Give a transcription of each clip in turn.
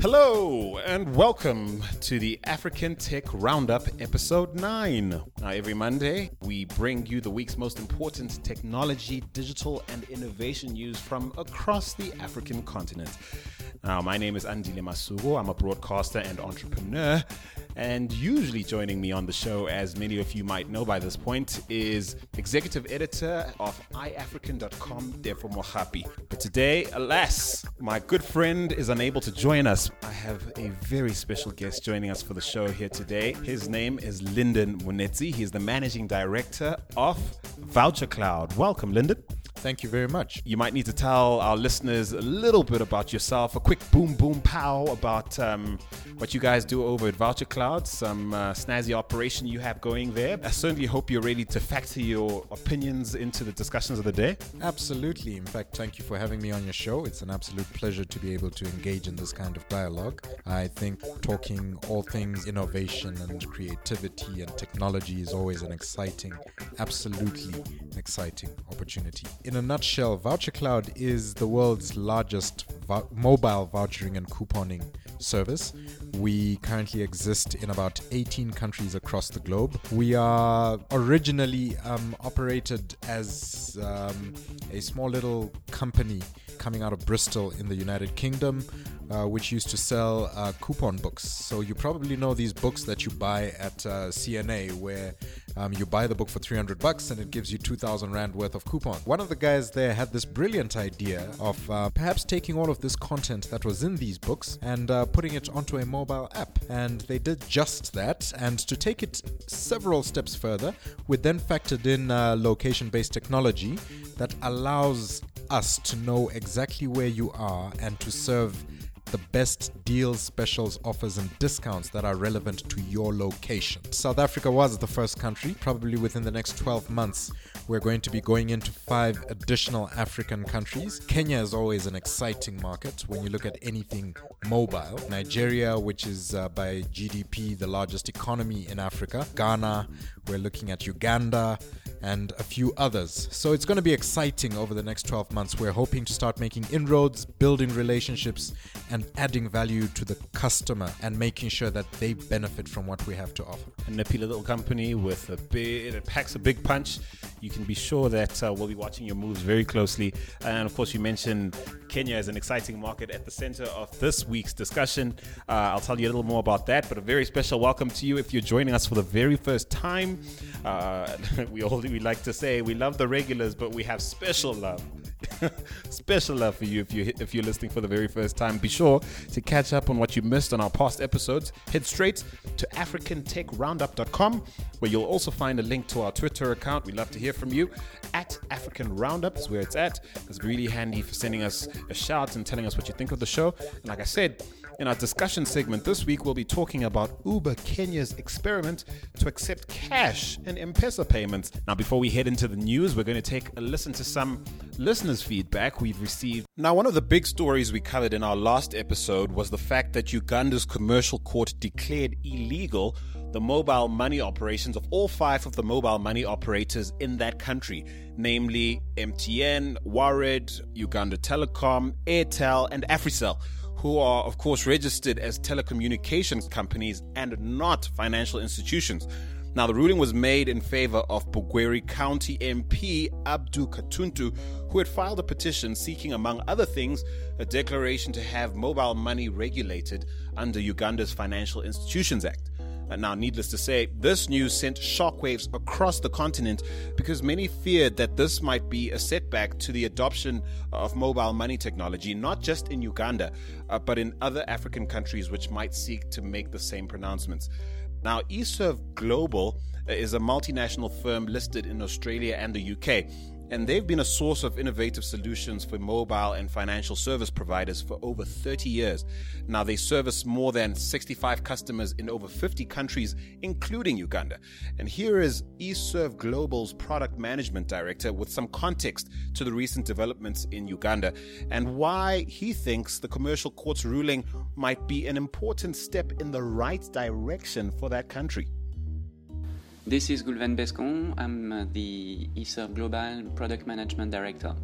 Hello, and welcome to the African Tech Roundup, Episode 9. Now, every Monday, we bring you the week's most important technology, digital, and innovation news from across the African continent. Now, my name is Andile Masuku. I'm a broadcaster and entrepreneur. And usually joining me on the show, as many of you might know by this point, is executive editor of iAfrican.com, Tefo Mohapi. But today, alas, my good friend is unable to join us. I have a very special guest joining us for the show here today. His name is Lyndon Munetsi. He's the managing director of Voucher Cloud. Welcome, Lyndon. Thank you very much. You might need to tell our listeners a little bit about yourself, a quick boom, boom, pow about um, what you guys do over at Voucher Cloud, some uh, snazzy operation you have going there. I certainly hope you're ready to factor your opinions into the discussions of the day. Absolutely. In fact, thank you for having me on your show. It's an absolute pleasure to be able to engage in this kind of dialogue. I think talking all things innovation and creativity and technology is always an exciting, absolutely exciting opportunity in a nutshell, Voucher Cloud is the world's largest vo- mobile vouchering and couponing service. We currently exist in about 18 countries across the globe. We are originally um, operated as um, a small little company coming out of Bristol in the United Kingdom, uh, which used to sell uh, coupon books. So you probably know these books that you buy at uh, CNA, where um, you buy the book for 300 bucks and it gives you 2,000 rand worth of coupon. One of the guys there had this brilliant idea of uh, perhaps taking all of this content that was in these books and uh, putting it onto a mobile app. And they did just that. And to take it several steps further, we then factored in uh, location based technology that allows us to know exactly where you are and to serve the best deals, specials, offers, and discounts that are relevant to your location. South Africa was the first country. Probably within the next 12 months, we're going to be going into five additional African countries. Kenya is always an exciting market when you look at anything mobile. Nigeria, which is uh, by GDP the largest economy in Africa. Ghana, we're looking at Uganda and a few others. So it's going to be exciting over the next 12 months. We're hoping to start making inroads, building relationships, and adding value to the customer and making sure that they benefit from what we have to offer. A nippy little company with a big, it packs a big punch. You can be sure that uh, we'll be watching your moves very closely. And of course, you mentioned Kenya as an exciting market at the center of this week's discussion. Uh, I'll tell you a little more about that, but a very special welcome to you if you're joining us for the very first time. Uh, we all we like to say we love the regulars, but we have special love. special love for you if you if you're listening for the very first time. Be sure to catch up on what you missed on our past episodes. Head straight to africantechroundup.com where you'll also find a link to our Twitter account. We'd love to hear from you. At African Roundup is where it's at. It's really handy for sending us a shout and telling us what you think of the show. And like I said, in our discussion segment this week, we'll be talking about Uber Kenya's experiment to accept cash and M-Pesa payments. Now, before we head into the news, we're going to take a listen to some listeners' feedback we've received. Now, one of the big stories we covered in our last episode was the fact that Uganda's commercial court declared illegal the mobile money operations of all five of the mobile money operators in that country, namely MTN, Warid, Uganda Telecom, Airtel, and Africell who are, of course, registered as telecommunications companies and not financial institutions. Now, the ruling was made in favor of Bugweri County MP Abdu Katuntu, who had filed a petition seeking, among other things, a declaration to have mobile money regulated under Uganda's Financial Institutions Act. And now, needless to say, this news sent shockwaves across the continent because many feared that this might be a setback to the adoption of mobile money technology, not just in Uganda, uh, but in other African countries which might seek to make the same pronouncements. Now, eServe Global uh, is a multinational firm listed in Australia and the UK and they've been a source of innovative solutions for mobile and financial service providers for over 30 years. Now, they service more than 65 customers in over 50 countries, including Uganda. And here is eServe Global's product management director with some context to the recent developments in Uganda and why he thinks the commercial court's ruling might be an important step in the right direction for that country. This is Goulven Bescon. I'm uh, the eServe Global Product Management Director.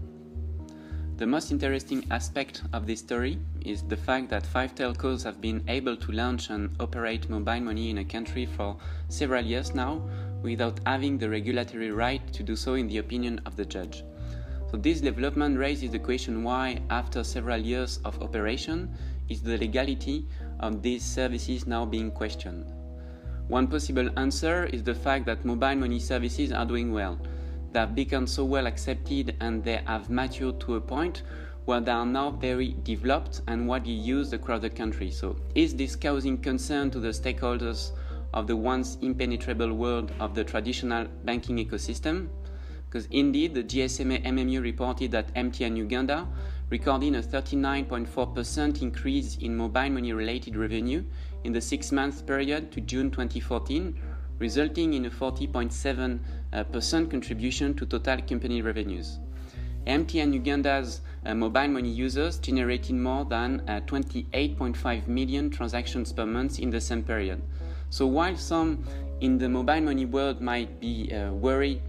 The most interesting aspect of this story is the fact that five telcos have been able to launch and operate mobile money in a country for several years now without having the regulatory right to do so in the opinion of the judge. So this development raises the question why, after several years of operation, is the legality of these services now being questioned? One possible answer is the fact that mobile money services are doing well. They have become so well accepted and they have matured to a point where they are now very developed and widely used across the country. So, is this causing concern to the stakeholders of the once impenetrable world of the traditional banking ecosystem? Because indeed, the GSMA MMU reported that MTN Uganda recorded a 39.4% increase in mobile money related revenue in the six month period to June 2014, resulting in a 40.7% uh, contribution to total company revenues. MTN Uganda's uh, mobile money users generated more than uh, 28.5 million transactions per month in the same period. So while some in the mobile money world might be uh, worried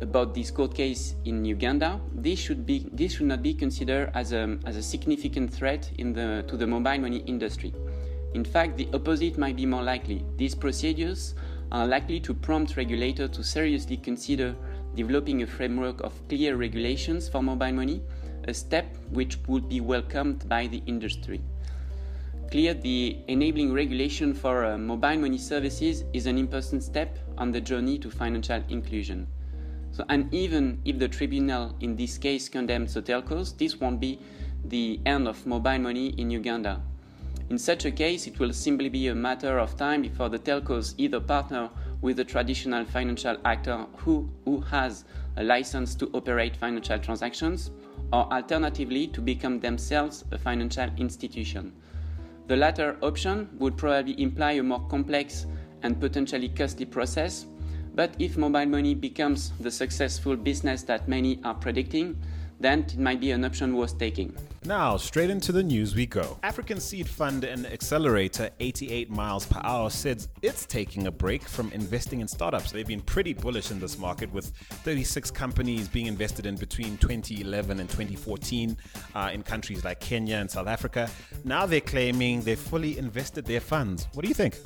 about this court case in Uganda, this should be this should not be considered as a as a significant threat in the to the mobile money industry. In fact, the opposite might be more likely. These procedures are likely to prompt regulators to seriously consider developing a framework of clear regulations for mobile money, a step which would be welcomed by the industry. Clear the enabling regulation for uh, mobile money services is an important step on the journey to financial inclusion. So, and even if the tribunal in this case condemns the telcos, this won't be the end of mobile money in Uganda. In such a case, it will simply be a matter of time before the telcos either partner with a traditional financial actor who, who has a license to operate financial transactions, or alternatively to become themselves a financial institution. The latter option would probably imply a more complex and potentially costly process but if mobile money becomes the successful business that many are predicting, then it might be an option worth taking. Now, straight into the news we go. African seed fund and accelerator 88 miles per hour says it's taking a break from investing in startups. They've been pretty bullish in this market with 36 companies being invested in between 2011 and 2014 uh, in countries like Kenya and South Africa. Now they're claiming they've fully invested their funds. What do you think?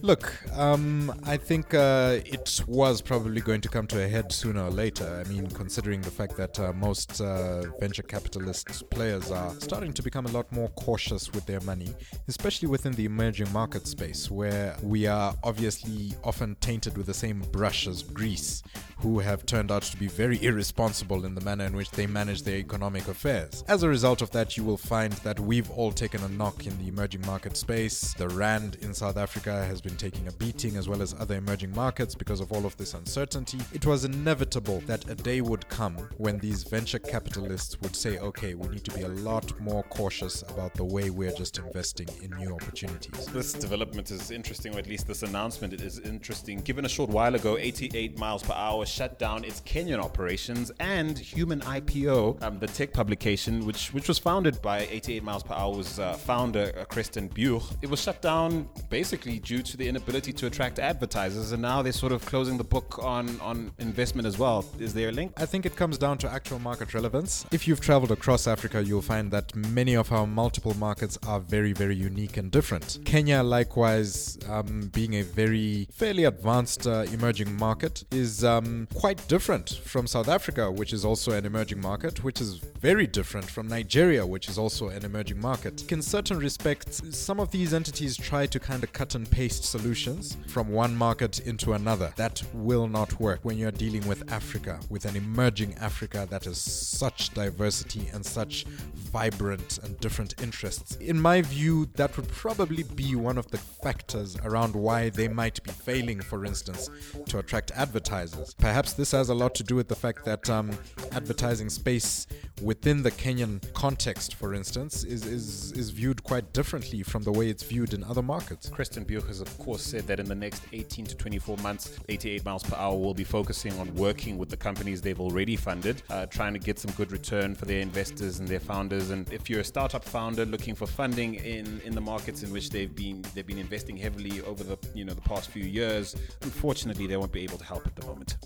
Look, um, I think uh, it was probably going to come to a head sooner or later. I mean, considering the fact that uh, most uh, venture capitalist players are starting to become a lot more cautious with their money, especially within the emerging market space, where we are obviously often tainted with the same brush as Greece, who have turned out to be very irresponsible in the manner in which they manage their economic affairs. As a result of that, you will find that we've all taken a knock in the emerging market space. The Rand in South Africa has been been taking a beating, as well as other emerging markets, because of all of this uncertainty, it was inevitable that a day would come when these venture capitalists would say, okay, we need to be a lot more cautious about the way we're just investing in new opportunities. This development is interesting, or at least this announcement is interesting. Given a short while ago, 88 miles per hour shut down its Kenyan operations and Human IPO, um, the tech publication, which which was founded by 88 miles per hour's uh, founder, uh, Kresten Buch, it was shut down basically due to the inability to attract advertisers, and now they're sort of closing the book on on investment as well. Is there a link? I think it comes down to actual market relevance. If you've traveled across Africa, you'll find that many of our multiple markets are very, very unique and different. Kenya, likewise, um, being a very fairly advanced uh, emerging market, is um, quite different from South Africa, which is also an emerging market, which is very different from Nigeria, which is also an emerging market. In certain respects, some of these entities try to kind of cut and paste solutions from one market into another. That will not work when you're dealing with Africa, with an emerging Africa that has such diversity and such vibrant and different interests. In my view, that would probably be one of the factors around why they might be failing, for instance, to attract advertisers. Perhaps this has a lot to do with the fact that um, advertising space within the Kenyan context, for instance, is, is, is viewed quite differently from the way it's viewed in other markets. Christian Buch has, of course, said that in the next 18 to 24 months, 88 miles per hour will be focusing on working with the companies they've already funded, uh, trying to get some good return for their investors and their founders. And if you're a startup founder looking for funding in, in the markets in which they've been they've been investing heavily over the you know the past few years, unfortunately, they won't be able to help at the moment.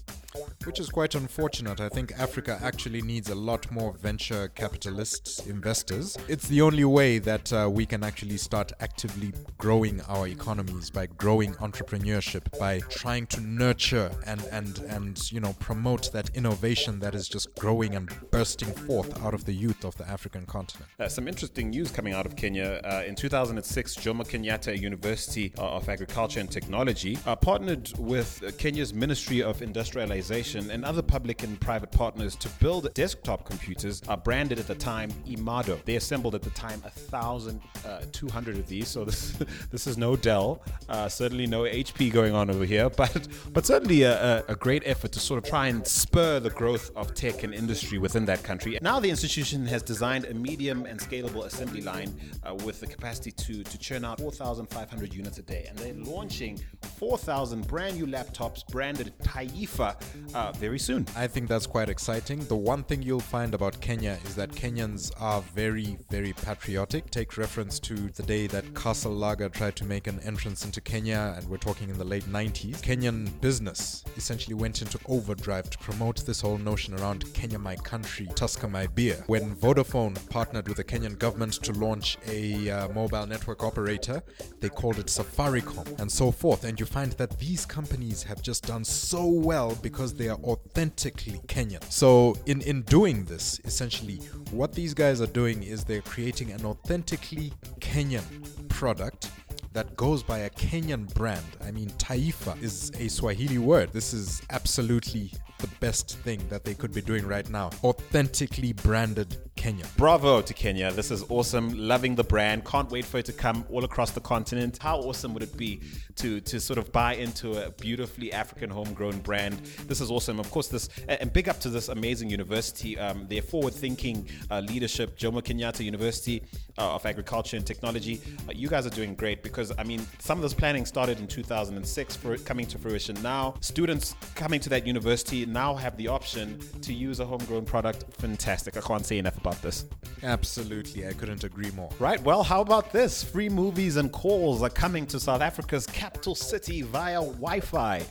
Which is quite unfortunate. I think Africa actually needs a lot more venture capitalists, investors. It's the only way that uh, we can actually start actively growing our economies by growing entrepreneurship, by trying to nurture and and and you know promote that innovation that is just growing and bursting forth out of the youth of the African continent. Uh, some interesting news coming out of Kenya. Uh, in 2006, Jomo Kenyatta University of Agriculture and Technology uh, partnered with Kenya's Ministry of Industrialization and other public and private partners to build desktop computers are branded at the time Imado. They assembled at the time 1,200 uh, of these, so this this is no Dell, uh, certainly no HP going on over here, but but certainly a, a, great effort to sort of try and spur the growth of tech and industry within that country. Now the institution has designed a medium and scalable assembly line uh, with the capacity to, to churn out 4,500 units a day, and they're launching 4,000 brand new laptops branded Taifa uh, very soon. I think that's quite exciting. The one thing you'll find about Kenya is that Kenyans are very, very patriotic. Take reference to the day that Castle Lager tried to make an entrance into Kenya, and we're talking in the late 90s. Kenyan business essentially went into overdrive to promote this whole notion around Kenya, my country, Tusker, my beer. When Vodafone partnered with the Kenyan government to launch a uh, mobile network operator, they called it Safaricom, and so forth. And you find that these companies have just done so well because because they are authentically Kenyan. So, in, in doing this, essentially, what these guys are doing is they're creating an authentically Kenyan product that goes by a Kenyan brand. I mean, Taifa is a Swahili word. This is absolutely the best thing that they could be doing right now. Authentically branded Kenya. Bravo to Kenya. This is awesome. Loving the brand. Can't wait for it to come all across the continent. How awesome would it be to to sort of buy into a beautifully African homegrown brand? This is awesome. Of course, this and big up to this amazing university. Um, their forward-thinking uh, leadership, Jomo Kenyatta University uh, of Agriculture and Technology. Uh, you guys are doing great because I mean, some of this planning started in 2006 for it coming to fruition now. Students coming to that university now have the option to use a homegrown product. Fantastic. I can't say enough about this. Absolutely. I couldn't agree more. Right. Well, how about this? Free movies and calls are coming to South Africa's capital city via Wi Fi.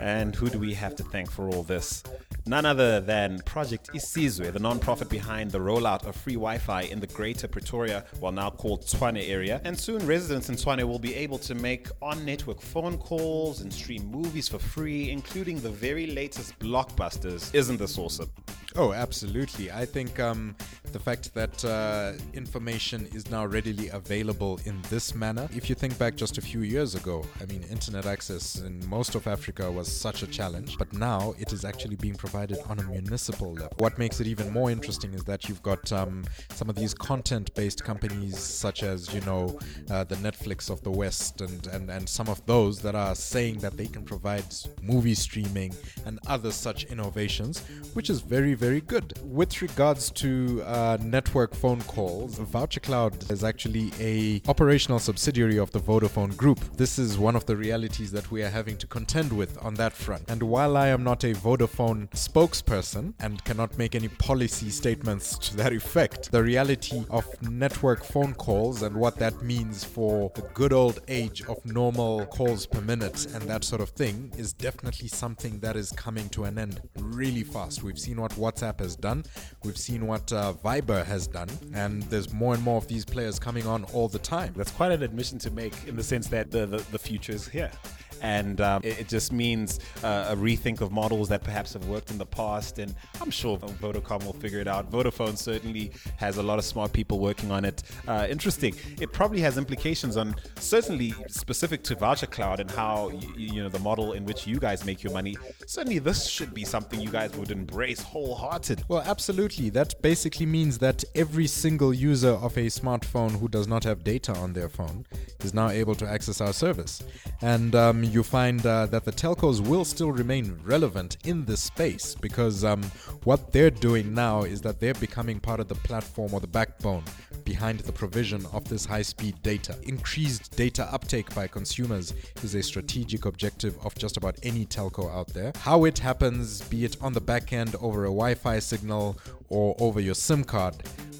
And who do we have to thank for all this? None other than Project Isizwe, the non-profit behind the rollout of free Wi-Fi in the Greater Pretoria, well now called Tshwane area. And soon residents in Tshwane will be able to make on-network phone calls and stream movies for free, including the very latest blockbusters. Isn't this awesome? Oh, absolutely. I think um, the fact that uh, information is now readily available in this manner. If you think back just a few years ago, I mean, internet access in most of Africa was such a challenge, but now it is actually being provided on a municipal level. What makes it even more interesting is that you've got um, some of these content based companies, such as, you know, uh, the Netflix of the West, and, and, and some of those that are saying that they can provide movie streaming and other such innovations, which is very, very good. With regards to uh, network phone calls, Voucher Cloud is actually a operational subsidiary of the Vodafone Group. This is one of the realities that we are having to contend with on that front. And while I am not a Vodafone spokesperson and cannot make any policy statements to that effect, the reality of network phone calls and what that means for the good old age of normal calls per minute and that sort of thing is definitely something that is coming to an end really fast. We've seen what WhatsApp has done, we've seen what uh, Viber has done, and there's more and more of these players coming on all the time. That's quite an admission to make in the sense that the, the, the future is here and um, it, it, just means uh, a rethink of models that perhaps have worked in the past. And I'm sure Vodacom will figure it out. Vodafone certainly has a lot of smart people working on it. Uh, interesting. It probably has implications on certainly specific to Voucher Cloud and how you, you know the model in which you guys make your money. Certainly, this should be something you guys would embrace wholehearted. Well, absolutely. That basically means that every single user of a smartphone who does not have data on their phone is now able to access our service. And um, you find uh, that the telcos will still remain relevant in this space because um, what they're doing now is that they're becoming part of the platform or the backbone behind the provision of this high speed data. Increased data uptake by consumers is a strategic objective of just about any telco out there. How it happens, be it on the back end over a Wi Fi signal or over your SIM card,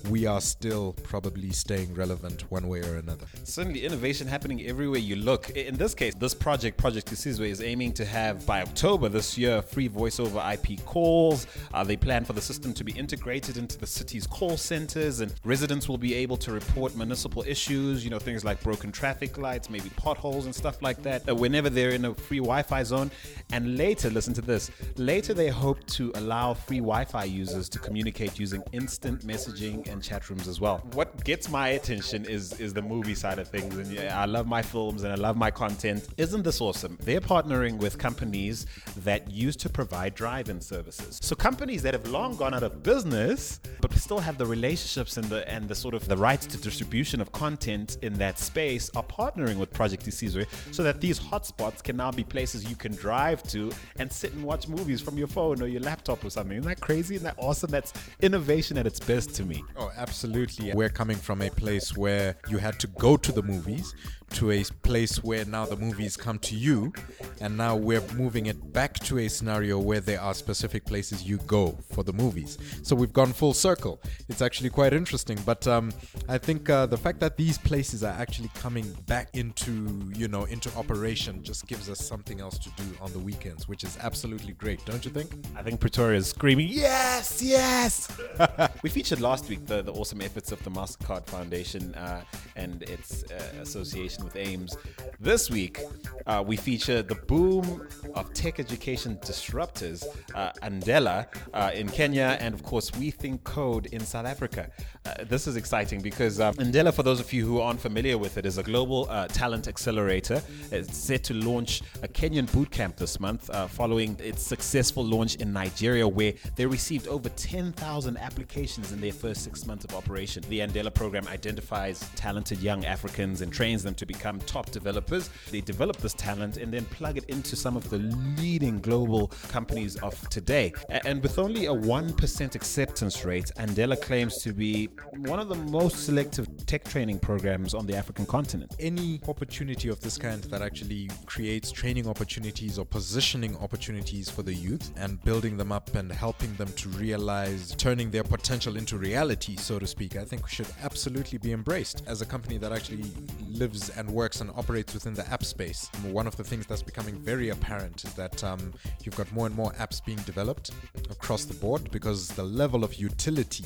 we are still probably staying relevant one way or another. Certainly, innovation happening everywhere you look. In this case, this project, Project Isizwe, is aiming to have by October this year free voice over IP calls. Uh, they plan for the system to be integrated into the city's call centers, and residents will be able to report municipal issues, you know, things like broken traffic lights, maybe potholes and stuff like that, uh, whenever they're in a free Wi Fi zone. And later, listen to this later, they hope to allow free Wi Fi users to communicate using instant messaging and chat rooms as well. What gets my attention is is the movie side of things, and yeah, I love my films and I love my content. Isn't this awesome? They're partnering with companies that used to provide drive-in services. So companies that have long gone out of business, but still have the relationships and the and the sort of the rights to distribution of content in that space are partnering with Project Isizwe so that these hotspots can now be places you can drive to and sit and watch movies from your phone or your laptop or something. Isn't that crazy? Isn't that awesome? That's innovation at its best to me. Oh, absolutely. We're coming from a place where you had to go to the movies to a place where now the movies come to you, and now we're moving it back to a scenario where there are specific places you go for the movies. So we've gone full circle. It's actually quite interesting. But um, I think uh, the fact that these places are actually coming back into you know into operation just gives us something else to do on the weekends, which is absolutely great, don't you think? I think Pretoria is screaming, yes, yes. we featured last week the, the awesome efforts of the MasterCard Foundation uh, and its uh, association with AIMS. This week, uh, we feature the boom of tech education disruptors, uh, Andela uh, in Kenya, and of course, We Think Code in South Africa. Uh, this is exciting because um, Andela, for those of you who aren't familiar with it, is a global uh, talent accelerator. It's set to launch a Kenyan bootcamp this month uh, following its successful launch in Nigeria, where they received over 10,000 applications in their first six months of operation. The Andela program identifies talented young Africans and trains them to become top developers. They develop this talent and then plug it into some of the leading global companies of today. And with only a 1% acceptance rate, Andela claims to be one of the most selective tech training programs on the African continent. any opportunity of this kind that actually creates training opportunities or positioning opportunities for the youth and building them up and helping them to realize turning their potential into reality, so to speak, I think should absolutely be embraced as a company that actually lives and works and operates within the app space. One of the things that's becoming very apparent is that um, you've got more and more apps being developed across the board because the level of utility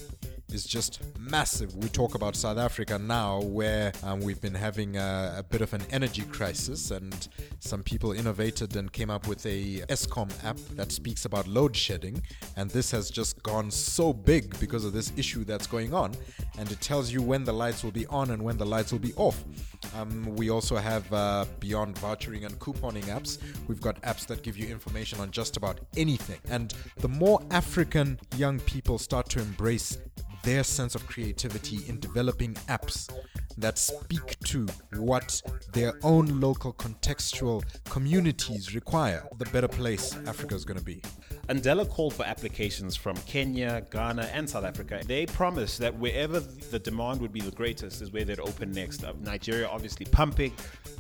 is just massive. We talk about South Africa now, where um, we've been having a, a bit of an energy crisis, and some people innovated and came up with a Eskom app that speaks about load shedding. And this has just gone so big because of this issue that's going on, and it tells you when the lights will be on and when the lights will be off. Um, we also have uh, beyond vouchering and couponing apps, we've got apps that give you information on just about anything. And the more African young people start to embrace their sense of creativity in developing apps that speak to what their own local contextual communities require, the better place Africa is going to be. Andela called for applications from Kenya, Ghana, and South Africa. They promised that wherever the demand would be the greatest is where they'd open next. Uh, Nigeria, obviously, pumping.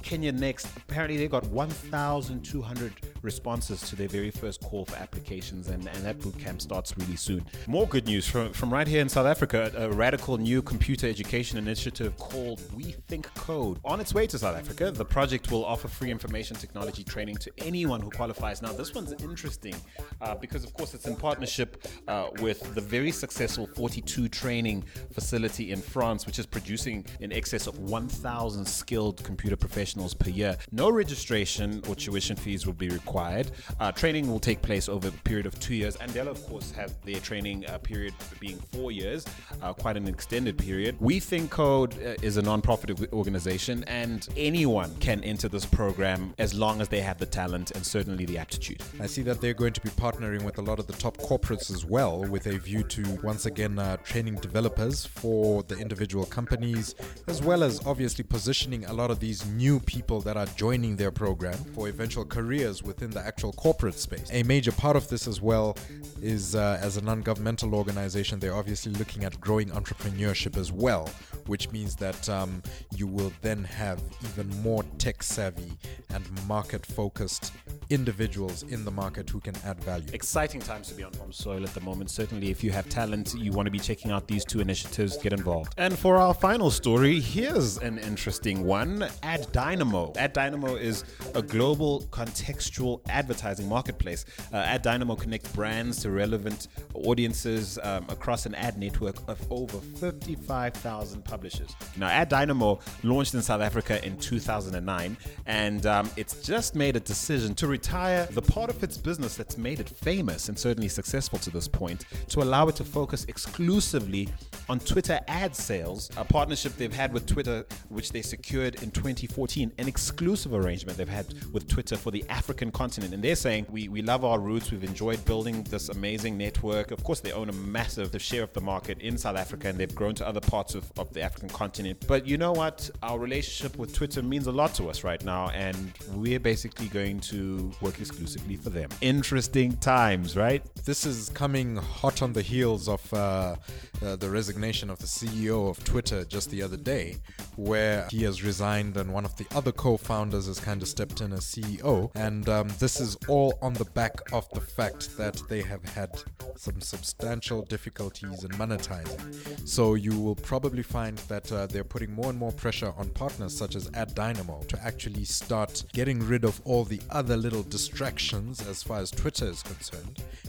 Kenya next. Apparently, they got 1,200 responses to their very first call for applications, and, and that boot camp starts really soon. More good news from, from right here in South Africa a radical new computer education initiative called We Think Code. On its way to South Africa, the project will offer free information technology training to anyone who qualifies. Now, this one's interesting uh, because, of course, it's in partnership uh, with the very successful 42 training facility in France, which is producing in excess of 1,000 skilled computer professionals per year. No registration or tuition fees will be required. Uh, training will take place over a period of two years. Andela, of course, have their training uh, period being four years, quite an extended period. We Think Code is a non-profit organization, and anyone can enter this program as long as they have the talent and certainly the aptitude. I see that they're going to be partnering with a lot of the top corporates as well, with a view to once again uh, training developers for the individual companies, as well as obviously positioning a lot of these new people that are joining their program for eventual careers within the actual corporate space. A major part of this as well is uh, as a non governmental organization, they're obviously looking at growing entrepreneurship as well, which means that um, you will then have even more tech savvy and market focused individuals in the market who can add value. Exciting times to be on home soil at the moment. Certainly, if you have talent, you want to be checking out these two initiatives, get involved. And for our final story, here's an interesting one Ad Dynamo. Ad Dynamo is a global contextual advertising marketplace. Uh, Ad Dynamo connects brands to relevant audiences um, across an ad network of over 55,000 publishers. Now, Ad Dynamo launched in South Africa in 2009, and um, it's just made a decision to retire the part of its business that's made it famous and certainly successful to this point to allow it to focus exclusively on Twitter ad sales, a partnership they've had with Twitter, which they secured in 2014, an exclusive arrangement they've had with Twitter for the African continent. And they're saying, we, we love our roots, we've enjoyed building this amazing network. Of course, they own a massive share of the market in South Africa and they've grown to other parts of, of the African continent. But you know what? Our relationship with Twitter means a lot to us right now, and we're basically going to work exclusively for them. Interesting times, right? This is coming hot on the heels of uh, uh, the resignation of the CEO of Twitter just the other day, where he has resigned and one of the other co founders has kind of stepped in as CEO. And um, this is all on the back of the fact that they have had some substantial difficulties in monetizing. So you will probably find that uh, they're putting more and more pressure on partners such as Ad Dynamo to actually start getting rid of all the other little distractions as far as Twitter is concerned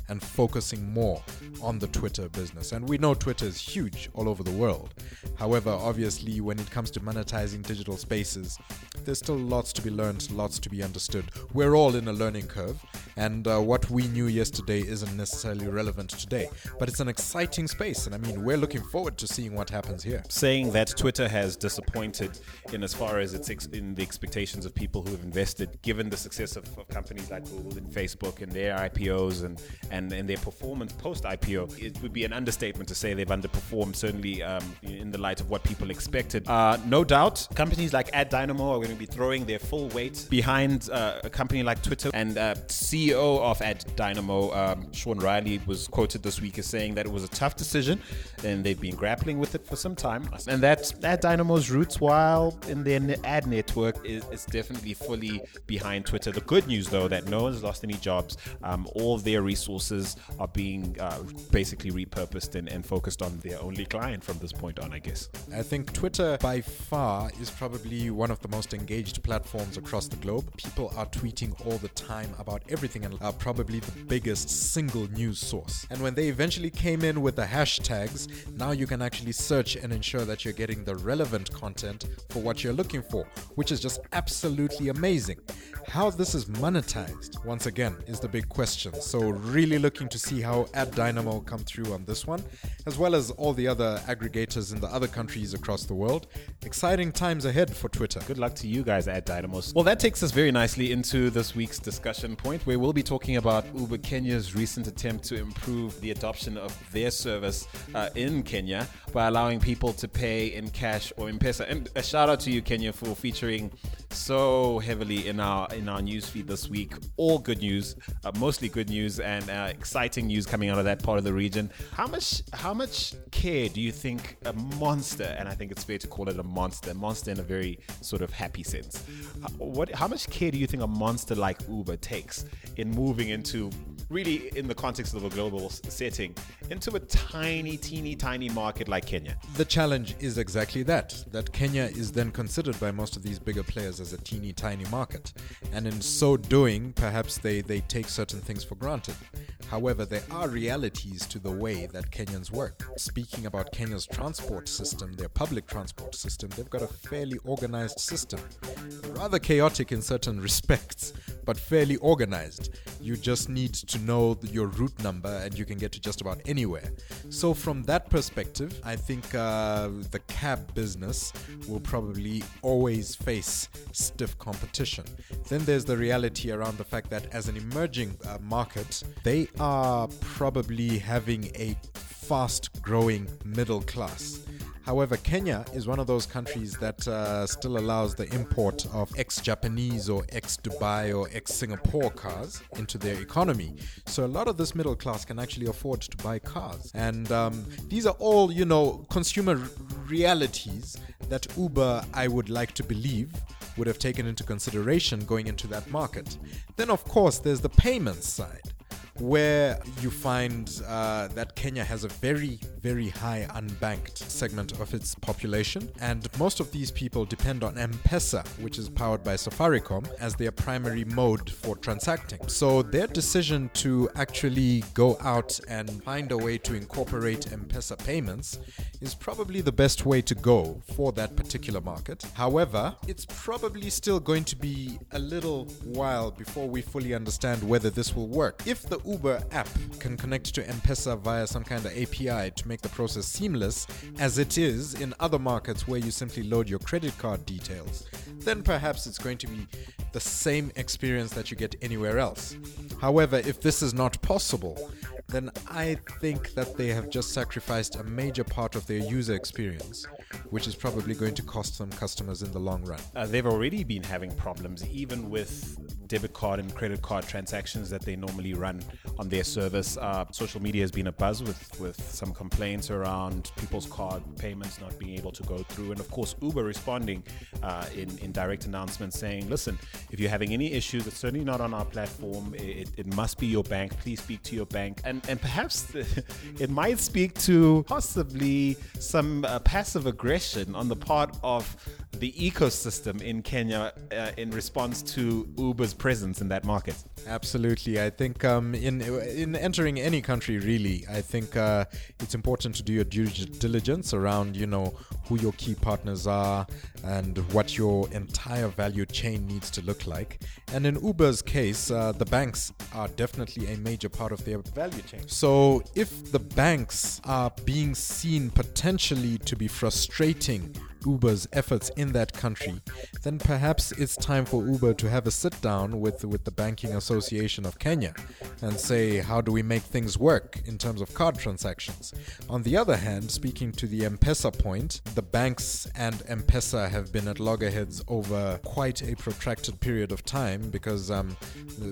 and focusing more on the Twitter business. And we know Twitter is huge all over the world. However, obviously, when it comes to monetizing digital spaces, there's still lots to be learned, lots to be understood. We're all in a learning curve, and uh, what we knew yesterday isn't necessarily relevant today. But it's an exciting space, and I mean, we're looking forward to seeing what happens here. Saying that Twitter has disappointed in as far as its ex- in the expectations of people who have invested, given the success of, of companies like Google and Facebook and their IPOs and, and, and their performance post IPO, it would be an understatement to say they've underperformed, certainly um, in the light of what people expected. Uh, no doubt, companies like Ad Dynamo are going to be throwing their full weight behind uh, a company like Twitter. And uh, CEO of Ad Dynamo, um, Sean Riley, was quoted this week as saying that it was a tough decision and they've been grappling with it for some time. And that Ad Dynamo's roots, while in their ad network, is, is definitely fully behind Twitter. The good news, though, that no one's lost any jobs. Um, all of their resources are being uh, basically repurposed and, and focused on their only client from this point on, I guess. I think Twitter by far is probably one of the most engaged platforms across the globe. People are tweeting all the time about everything and are probably the biggest single news source. And when they eventually came in with the hashtags, now you can actually search and ensure that you're getting the relevant content for what you're looking for, which is just absolutely amazing. How this is monetized, once again, is the big question. So, really looking to see how Ad Dynamo come through on this one, as well as all the other aggregators in the other countries across the world. Exciting times ahead for Twitter. Good luck to you guys Ad Dynamos. Well, that takes us very nicely into this week's discussion point, where we'll be talking about Uber Kenya's recent attempt to improve the adoption of their service uh, in Kenya by allowing people to pay in cash or M-Pesa. And a shout out to you, Kenya, for featuring so heavily in our in our newsfeed this week. All good news, uh, mostly good news, and uh, exciting news coming out of that part of the region. How much how much care do you think a monster, and I think it's fair to call it a monster, monster in a very sort of happy sense. Uh, what how much care do you think a monster like Uber takes in moving into really in the context of a global setting into a tiny, teeny, tiny market like Kenya? The challenge is exactly that. That Kenya is then considered by most of these bigger players as a teeny tiny market. And in so doing, perhaps they, they take certain things for granted. However, there are realities to the way that Kenyans work. Speaking about Kenya's transport system, their public transport system, they've got a fairly organized system. Rather chaotic in certain respects, but fairly organized. You just need to know your route number and you can get to just about anywhere. So, from that perspective, I think uh, the cab business will probably always face stiff competition. Then there's the reality around the fact that as an emerging uh, market, they are probably having a fast growing middle class. However, Kenya is one of those countries that uh, still allows the import of ex Japanese or ex Dubai or ex Singapore cars into their economy. So a lot of this middle class can actually afford to buy cars. And um, these are all, you know, consumer realities that Uber, I would like to believe, would have taken into consideration going into that market. Then, of course, there's the payments side where you find uh, that Kenya has a very, very high unbanked segment of its population, and most of these people depend on M Pesa, which is powered by Safaricom, as their primary mode for transacting. So their decision to actually go out and find a way to incorporate M Pesa payments is probably the best way to go for that particular market. However, it's probably still going to be a little while before we fully understand whether this will work. If the Uber app can connect to M Pesa via some kind of API to make the process seamless, as it is in other markets where you simply load your credit card details, then perhaps it's going to be the same experience that you get anywhere else. However, if this is not possible, then I think that they have just sacrificed a major part of their user experience, which is probably going to cost some customers in the long run. Uh, they've already been having problems, even with debit card and credit card transactions that they normally run on their service. Uh, social media has been a buzz with, with some complaints around people's card payments not being able to go through. And of course, Uber responding uh, in, in direct announcements saying, listen, if you're having any issues, it's certainly not on our platform. It, it must be your bank. Please speak to your bank. And, and perhaps it might speak to possibly some uh, passive aggression on the part of the ecosystem in Kenya uh, in response to Uber's presence in that market. Absolutely, I think um, in in entering any country, really, I think uh, it's important to do your due diligence around you know who your key partners are and what your entire value chain needs to look like. And in Uber's case, uh, the banks are definitely a major part of their value chain. So if the banks are being seen potentially to be frustrating Uber's efforts in that country, then perhaps it's time for Uber to have a sit down with, with the Banking Association of Kenya and say, how do we make things work in terms of card transactions? On the other hand, speaking to the M Pesa point, the banks and M Pesa have been at loggerheads over quite a protracted period of time because um,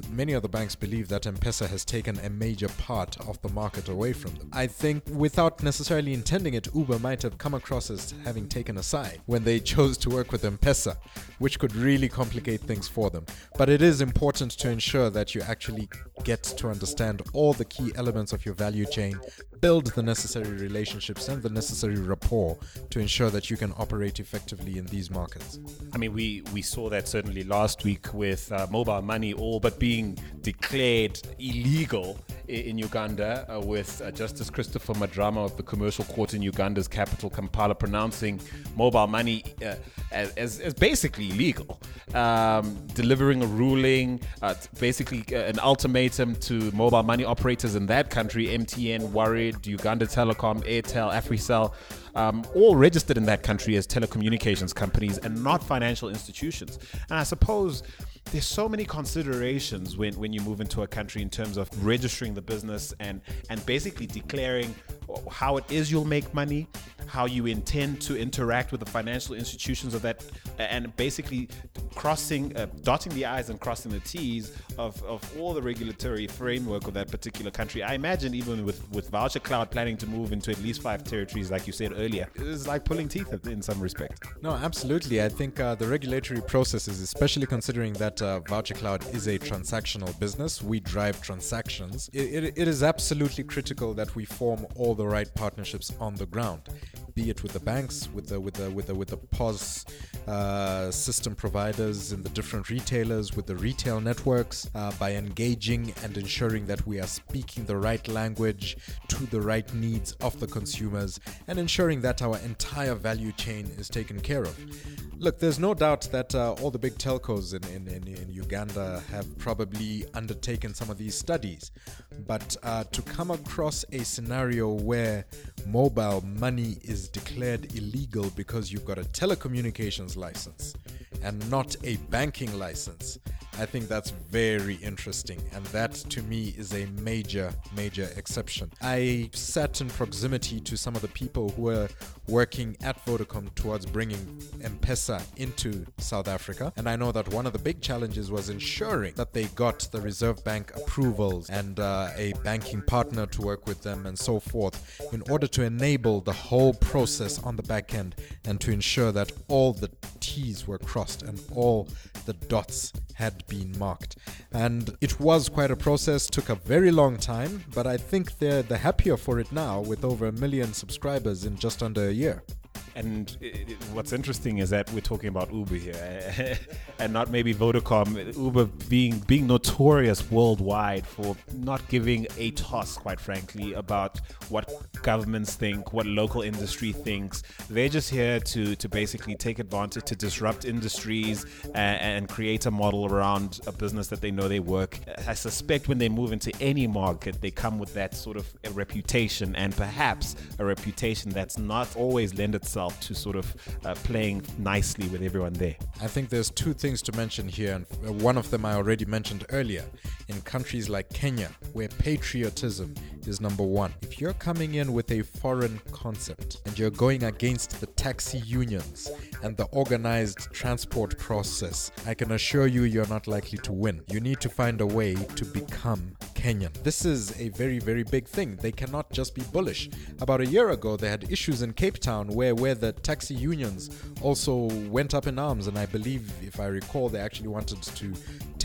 many of the banks believe that M Pesa has taken a major part of the market away from them. I think without necessarily intending it, Uber might have come across as having taken a when they chose to work with M Pesa, which could really complicate things for them. But it is important to ensure that you actually get to understand all the key elements of your value chain, build the necessary relationships and the necessary rapport to ensure that you can operate effectively in these markets. I mean, we, we saw that certainly last week with uh, mobile money all but being declared illegal in Uganda, uh, with uh, Justice Christopher Madrama of the Commercial Court in Uganda's capital, Kampala, pronouncing mobile money uh, as, as, basically illegal, um, delivering a ruling, uh, basically uh, an ultimatum to mobile money operators in that country MTN, Warid, Uganda Telecom, Airtel, Africell. Um, all registered in that country as telecommunications companies and not financial institutions. And I suppose there's so many considerations when, when you move into a country in terms of registering the business and and basically declaring how it is you'll make money, how you intend to interact with the financial institutions of that, and basically crossing, uh, dotting the I's and crossing the T's of, of all the regulatory framework of that particular country. I imagine even with, with Voucher Cloud planning to move into at least five territories, like you said earlier, it's like pulling teeth in some respect. No, absolutely. I think uh, the regulatory processes, especially considering that uh, Voucher Cloud is a transactional business, we drive transactions. It, it, it is absolutely critical that we form all the right partnerships on the ground be it with the banks, with the with the with the with the POS uh, system providers and the different retailers, with the retail networks, uh, by engaging and ensuring that we are speaking the right language to the right needs of the consumers, and ensuring that our entire value chain is taken care of. Look, there's no doubt that uh, all the big telcos in, in, in, in, Uganda have probably undertaken some of these studies. But uh, to come across a scenario where mobile money is declared illegal because you've got a telecommunications license and not a banking license, I think that's very interesting, and that to me is a major, major exception. I sat in proximity to some of the people who were working at Vodacom towards bringing M Pesa into South Africa, and I know that one of the big challenges was ensuring that they got the Reserve Bank approvals and uh, a banking partner to work with them and so forth in order to enable the whole process on the back end and to ensure that all the T's were crossed and all the dots had been marked. And it was quite a process, took a very long time, but I think they're the happier for it now with over a million subscribers in just under a year. And it, what's interesting is that we're talking about Uber here, and not maybe Vodacom. Uber being being notorious worldwide for not giving a toss, quite frankly, about what governments think, what local industry thinks. They're just here to to basically take advantage, to disrupt industries, and, and create a model around a business that they know they work. I suspect when they move into any market, they come with that sort of reputation, and perhaps a reputation that's not always lend itself to sort of uh, playing nicely with everyone there? I think there's two things to mention here, and uh, one of them I already mentioned earlier. In countries like Kenya, where patriotism is number one, if you're coming in with a foreign concept and you're going against the taxi unions and the organized transport process, I can assure you you're not likely to win. You need to find a way to become Kenyan. This is a very, very big thing. They cannot just be bullish. About a year ago, they had issues in Cape Town where, where the taxi unions also went up in arms, and I believe, if I recall, they actually wanted to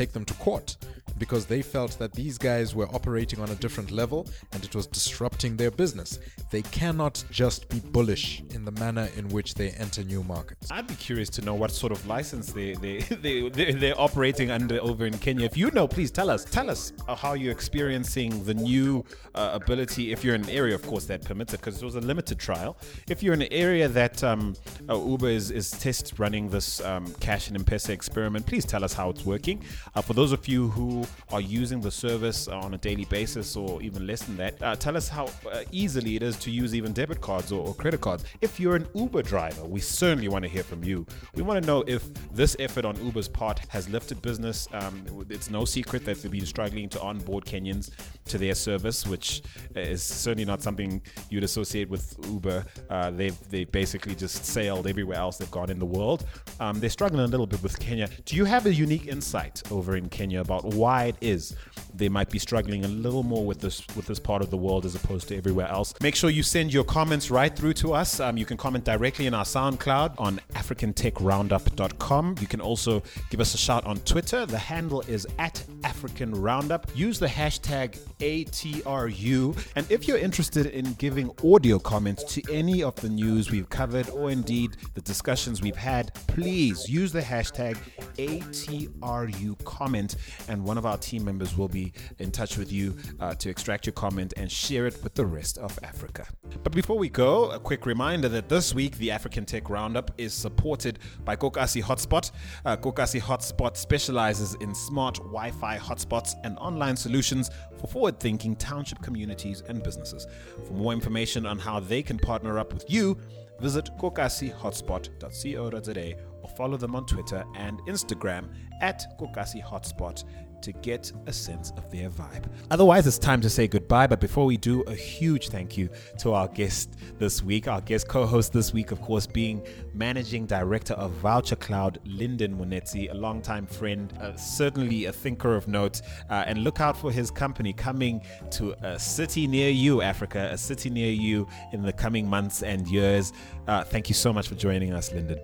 take them to court because they felt that these guys were operating on a different level and it was disrupting their business. They cannot just be bullish in the manner in which they enter new markets. I'd be curious to know what sort of license they, they, they, they, they're operating under over in Kenya. If you know, please tell us. Tell us how you're experiencing the new uh, ability, if you're in an area, of course, that permits it, because it was a limited trial. If you're in an area that um, uh, Uber is, is test running this um, cash and M-Pesa experiment, please tell us how it's working. Uh, for those of you who are using the service on a daily basis or even less than that, uh, tell us how uh, easily it is to use even debit cards or, or, credit cards. If you're an Uber driver, we certainly want to hear from you. We want to know if this effort on Uber's part has lifted business. Um, it's no secret that they've been struggling to onboard Kenyans to their service, which is certainly not something you'd associate with Uber. Uh, they've they basically just sailed everywhere else they've gone in the world. Um, they're struggling a little bit with Kenya. Do you have a unique insight over in Kenya about why it is they might be struggling a little more with this with this part of the world as opposed to everywhere else. Make sure you send your comments right through to us. Um, you can comment directly in our SoundCloud on AfricanTechRoundup.com. You can also give us a shout on Twitter. The handle is at African Roundup. Use the hashtag ATRU. And if you're interested in giving audio comments to any of the news we've covered or indeed the discussions we've had, please use the hashtag ATRU comment and one of our team members will be in touch with you uh, to extract your comment and share it with the rest of Africa. But before we go, a quick reminder that this week the African Tech Roundup is supported by Kokasi Hotspot. Uh, Kokasi Hotspot specializes in smart Wi Fi hotspots and online solutions for forward thinking township communities and businesses. For more information on how they can partner up with you, visit kokasihotspot.co.za follow them on Twitter and Instagram at Kokasi Hotspot to get a sense of their vibe. Otherwise, it's time to say goodbye. But before we do, a huge thank you to our guest this week. Our guest co host this week, of course, being Managing Director of Voucher Cloud, Lyndon Munetsi, a longtime friend, uh, certainly a thinker of note. Uh, and look out for his company coming to a city near you, Africa, a city near you in the coming months and years. Uh, thank you so much for joining us, Lyndon.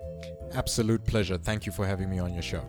Absolute pleasure. Thank you for having me on your show.